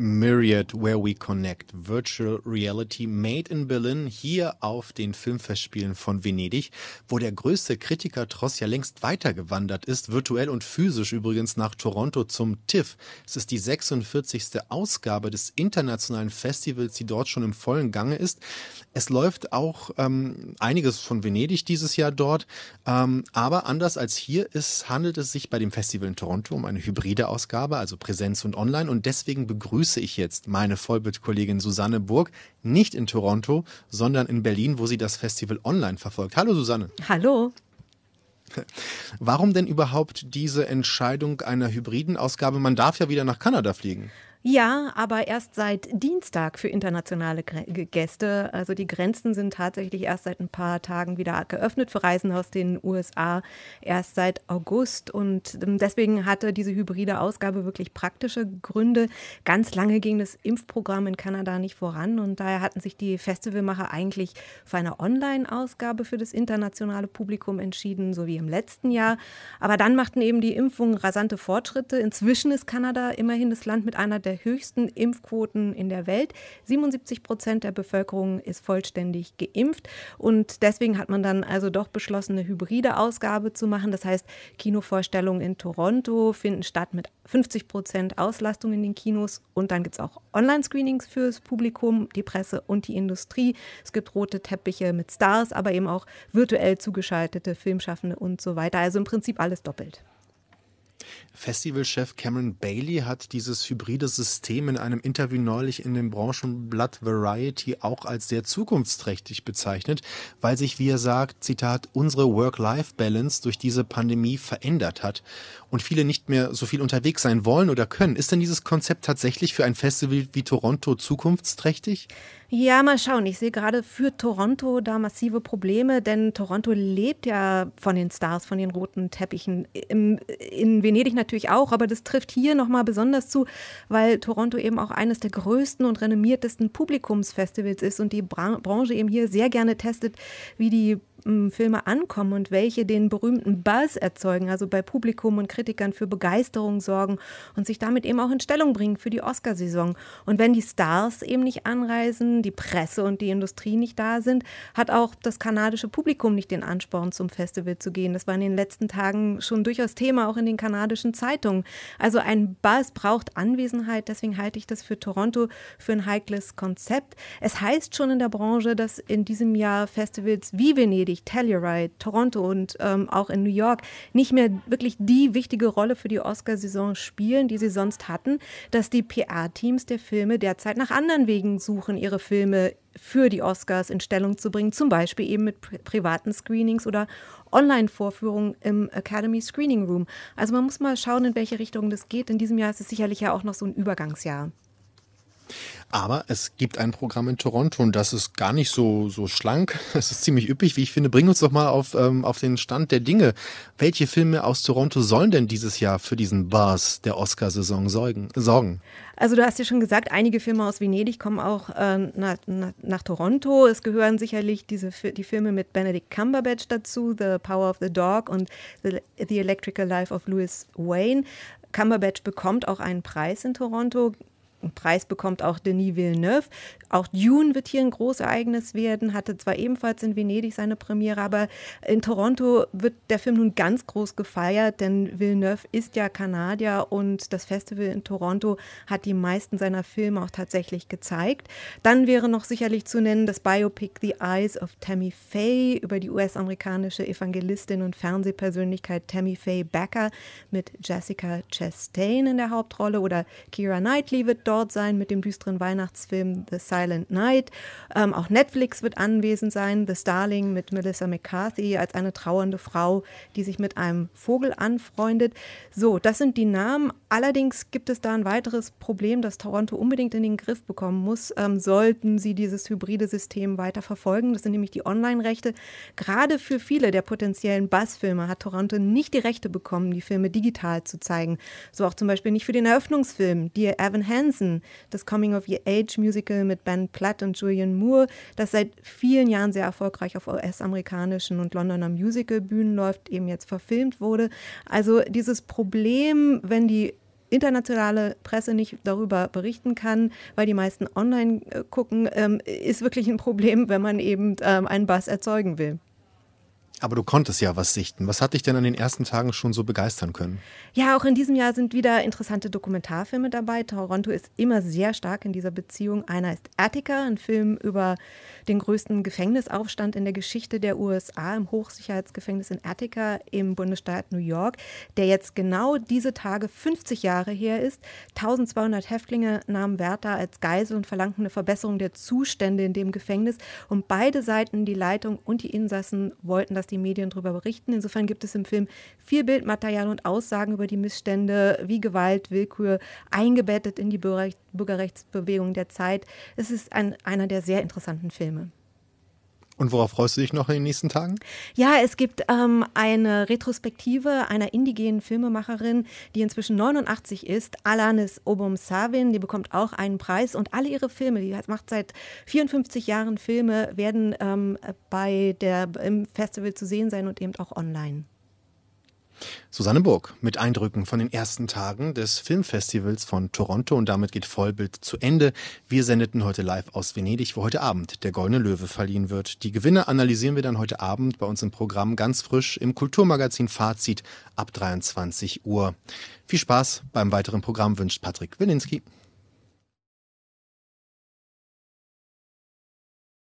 Myriad Where We Connect Virtual Reality Made in Berlin hier auf den Filmfestspielen von Venedig, wo der größte Kritiker Tross ja längst weitergewandert ist, virtuell und physisch übrigens nach Toronto zum TIFF. Es ist die 46. Ausgabe des internationalen Festivals, die dort schon im vollen Gange ist. Es läuft auch ähm, einiges von Venedig dieses Jahr dort, ähm, aber anders als hier ist, handelt es sich bei dem Festival in Toronto um eine hybride Ausgabe, also Präsenz und Online und deswegen begrüßt begrüße ich jetzt meine Vollbildkollegin Susanne Burg, nicht in Toronto, sondern in Berlin, wo sie das Festival online verfolgt. Hallo Susanne. Hallo. Warum denn überhaupt diese Entscheidung einer hybriden Ausgabe? Man darf ja wieder nach Kanada fliegen. Ja, aber erst seit Dienstag für internationale Gäste. Also die Grenzen sind tatsächlich erst seit ein paar Tagen wieder geöffnet für Reisen aus den USA, erst seit August. Und ähm, deswegen hatte diese hybride Ausgabe wirklich praktische Gründe. Ganz lange ging das Impfprogramm in Kanada nicht voran und daher hatten sich die Festivalmacher eigentlich für eine Online-Ausgabe für das internationale Publikum entschieden, so wie im letzten Jahr. Aber dann machten eben die Impfungen rasante Fortschritte. Inzwischen ist Kanada immerhin das Land mit einer der höchsten Impfquoten in der Welt. 77 Prozent der Bevölkerung ist vollständig geimpft. Und deswegen hat man dann also doch beschlossen, eine hybride Ausgabe zu machen. Das heißt, Kinovorstellungen in Toronto finden statt mit 50 Prozent Auslastung in den Kinos. Und dann gibt es auch Online-Screenings fürs Publikum, die Presse und die Industrie. Es gibt rote Teppiche mit Stars, aber eben auch virtuell zugeschaltete Filmschaffende und so weiter. Also im Prinzip alles doppelt. Festivalchef Cameron Bailey hat dieses hybride System in einem Interview neulich in dem Branchenblatt Variety auch als sehr zukunftsträchtig bezeichnet, weil sich, wie er sagt, Zitat, unsere Work-Life-Balance durch diese Pandemie verändert hat und viele nicht mehr so viel unterwegs sein wollen oder können. Ist denn dieses Konzept tatsächlich für ein Festival wie Toronto zukunftsträchtig? Ja, mal schauen. Ich sehe gerade für Toronto da massive Probleme, denn Toronto lebt ja von den Stars, von den roten Teppichen. Im, in Venedig natürlich auch, aber das trifft hier nochmal besonders zu, weil Toronto eben auch eines der größten und renommiertesten Publikumsfestivals ist und die Branche eben hier sehr gerne testet, wie die Filme ankommen und welche den berühmten Buzz erzeugen, also bei Publikum und Kritikern für Begeisterung sorgen und sich damit eben auch in Stellung bringen für die Oscarsaison. Und wenn die Stars eben nicht anreisen, die Presse und die Industrie nicht da sind, hat auch das kanadische Publikum nicht den Ansporn, zum Festival zu gehen. Das war in den letzten Tagen schon durchaus Thema, auch in den kanadischen Zeitungen. Also ein Buzz braucht Anwesenheit, deswegen halte ich das für Toronto für ein heikles Konzept. Es heißt schon in der Branche, dass in diesem Jahr Festivals wie Venedig Venedig, Telluride, Toronto und ähm, auch in New York nicht mehr wirklich die wichtige Rolle für die Oscarsaison spielen, die sie sonst hatten, dass die PR-Teams der Filme derzeit nach anderen Wegen suchen, ihre Filme für die Oscars in Stellung zu bringen, zum Beispiel eben mit pri privaten Screenings oder Online-Vorführungen im Academy Screening Room. Also man muss mal schauen, in welche Richtung das geht. In diesem Jahr ist es sicherlich ja auch noch so ein Übergangsjahr. Aber es gibt ein Programm in Toronto und das ist gar nicht so, so schlank. Es ist ziemlich üppig, wie ich finde. Bring uns doch mal auf, ähm, auf den Stand der Dinge. Welche Filme aus Toronto sollen denn dieses Jahr für diesen Bars der Oscarsaison sorgen? Also du hast ja schon gesagt, einige Filme aus Venedig kommen auch äh, nach, nach, nach, Toronto. Es gehören sicherlich diese, die Filme mit Benedict Cumberbatch dazu, The Power of the Dog und The, the Electrical Life of Louis Wayne. Cumberbatch bekommt auch einen Preis in Toronto, einen Preis bekommt auch Denis Villeneuve. Auch Dune wird hier ein Großereignis werden, hatte zwar ebenfalls in Venedig seine Premiere, aber in Toronto wird der Film nun ganz groß gefeiert, denn Villeneuve ist ja Kanadier und das Festival in Toronto hat die meisten seiner Filme auch tatsächlich gezeigt. Dann wäre noch sicherlich zu nennen das Biopic The Eyes of Tammy Faye über die US-amerikanische Evangelistin und Fernsehpersönlichkeit Tammy Faye Becker mit Jessica Chastain in der Hauptrolle oder Kira Knightley wird dort sein mit dem düsteren Weihnachtsfilm The Silent Night. Ähm, auch Netflix wird anwesend sein. The Starling mit Melissa McCarthy als eine trauernde Frau, die sich mit einem Vogel anfreundet. So, das sind die Namen. Allerdings gibt es da ein weiteres Problem, das Toronto unbedingt in den Griff bekommen muss, ähm, sollten sie dieses hybride System weiter verfolgen. Das sind nämlich die Online-Rechte. Gerade für viele der potenziellen Bassfilme hat Toronto nicht die Rechte bekommen, die Filme digital zu zeigen. So auch zum Beispiel nicht für den Eröffnungsfilm Dear Evan Hansen Hansen, das Coming-of-Age-Musical mit Ben Platt und Julian Moore, das seit vielen Jahren sehr erfolgreich auf US-amerikanischen und Londoner Musical-Bühnen läuft, eben jetzt verfilmt wurde. Also dieses Problem, wenn die internationale Presse nicht darüber berichten kann, weil die meisten online äh, gucken, ähm, ist wirklich ein Problem, wenn man eben ähm, einen Bass erzeugen will. Aber du konntest ja was sichten. Was hat dich denn an den ersten Tagen schon so begeistern können? Ja, auch in diesem Jahr sind wieder interessante Dokumentarfilme dabei. Toronto ist immer sehr stark in dieser Beziehung. Einer ist Attica, ein Film über den größten Gefängnisaufstand in der Geschichte der USA im Hochsicherheitsgefängnis in Attica im Bundesstaat New York, der jetzt genau diese Tage 50 Jahre her ist. 1200 Häftlinge nahmen Wärter als Geisel und verlangten eine Verbesserung der Zustände in dem Gefängnis. Und beide Seiten, die Leitung und die Insassen, wollten, dass die Medien darüber berichten. Insofern gibt es im Film viel Bildmaterial und Aussagen über die Missstände wie Gewalt, Willkür, eingebettet in die Bürgerrechtsbewegung der Zeit. Es ist ein, einer der sehr interessanten Filme. Und worauf freust du dich noch in den nächsten Tagen? Ja, es gibt ähm, eine Retrospektive einer indigenen Filmemacherin, die inzwischen 89 ist, Alanis Obom-Savin. Die bekommt auch einen Preis und alle ihre Filme, die macht seit 54 Jahren Filme, werden ähm, bei der, im Festival zu sehen sein und eben auch online. Susanne Burg mit Eindrücken von den ersten Tagen des Filmfestivals von Toronto und damit geht Vollbild zu Ende. Wir sendeten heute live aus Venedig, wo heute Abend der Goldene Löwe verliehen wird. Die Gewinne analysieren wir dann heute Abend bei uns im Programm ganz frisch im Kulturmagazin Fazit ab 23 Uhr. Viel Spaß beim weiteren Programm wünscht Patrick Wilinski.